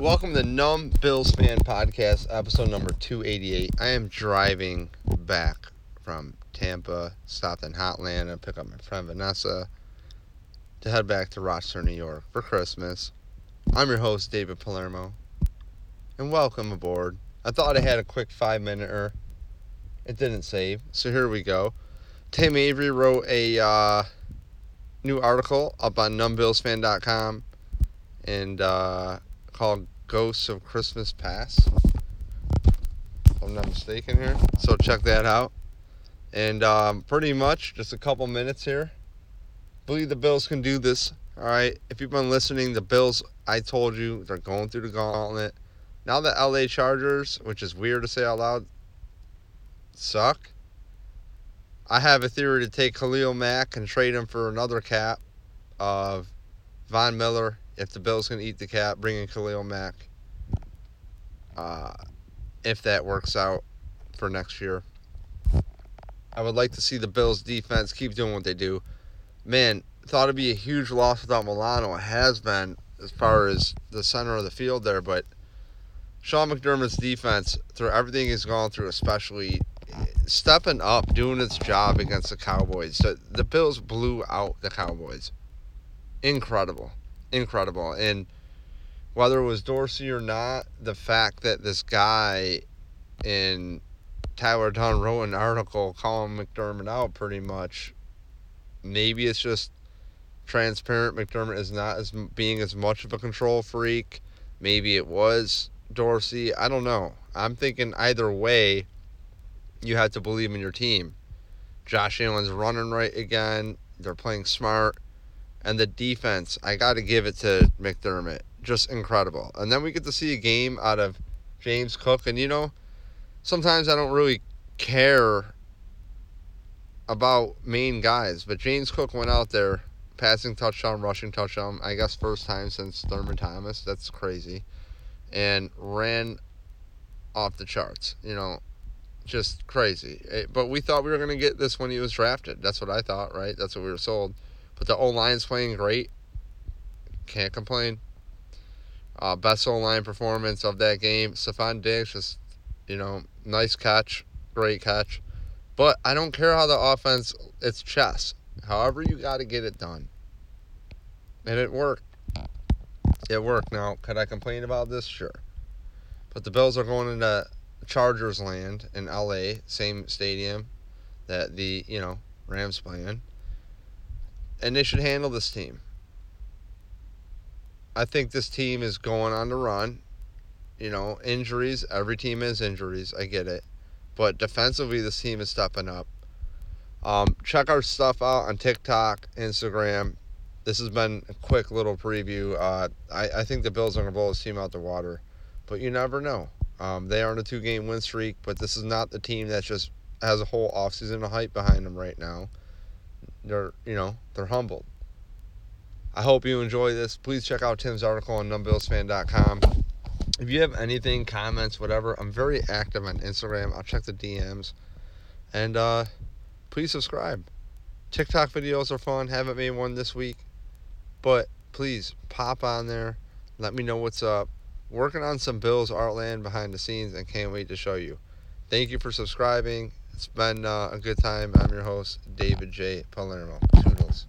Welcome to Numb Bills Fan Podcast, episode number 288. I am driving back from Tampa, stopped in Hotland to pick up my friend Vanessa to head back to Rochester, New York for Christmas. I'm your host, David Palermo, and welcome aboard. I thought I had a quick five minute It didn't save, so here we go. Tim Avery wrote a uh, new article up on numbbillsfan.com and uh, called Ghosts of Christmas Past. If I'm not mistaken here. So check that out. And um, pretty much just a couple minutes here. Believe the Bills can do this. All right. If you've been listening, the Bills, I told you, they're going through the gauntlet. Now the LA Chargers, which is weird to say out loud, suck. I have a theory to take Khalil Mack and trade him for another cap of Von Miller if the Bills can eat the cap, bring in Khalil Mack. Uh, if that works out for next year, I would like to see the Bills defense keep doing what they do. Man, thought it'd be a huge loss without Milano. It has been as far as the center of the field there, but Sean McDermott's defense, through everything he's gone through, especially stepping up, doing its job against the Cowboys. So the Bills blew out the Cowboys. Incredible incredible. And whether it was Dorsey or not, the fact that this guy in Tyler Dunne wrote an article calling McDermott out pretty much. Maybe it's just transparent. McDermott is not as being as much of a control freak. Maybe it was Dorsey. I don't know. I'm thinking either way, you have to believe in your team. Josh Allen's running right again. They're playing smart and the defense, I got to give it to McDermott. Just incredible. And then we get to see a game out of James Cook. And, you know, sometimes I don't really care about main guys, but James Cook went out there, passing touchdown, rushing touchdown, I guess first time since Thurman Thomas. That's crazy. And ran off the charts. You know, just crazy. Eh, but we thought we were going to get this when he was drafted. That's what I thought, right? That's what we were sold. But the O line's playing great. Can't complain. Uh, best O line performance of that game. Stefon Diggs just, you know, nice catch, great catch. But I don't care how the offense, it's chess. However, you got to get it done. And it worked. It worked. Now, could I complain about this? Sure. But the Bills are going into Chargers land in LA, same stadium that the, you know, Rams play in and they should handle this team. I think this team is going on the run. You know, injuries, every team has injuries. I get it. But defensively, this team is stepping up. Um, check our stuff out on TikTok, Instagram. This has been a quick little preview. Uh, I, I think the Bills are going to blow this team out the water. But you never know. Um, they are on a two game win streak, but this is not the team that just has a whole offseason of hype behind them right now they're you know they're humbled. I hope you enjoy this. Please check out Tim's article on numbbillsfan.com. If you have anything, comments, whatever, I'm very active on Instagram. I'll check the DMs, and uh, please subscribe. TikTok videos are fun. Haven't made one this week, but please pop on there. Let me know what's up. Working on some Bills Artland behind the scenes, and can't wait to show you. Thank you for subscribing. It's been uh, a good time. I'm your host, David J. Palermo. Toodles.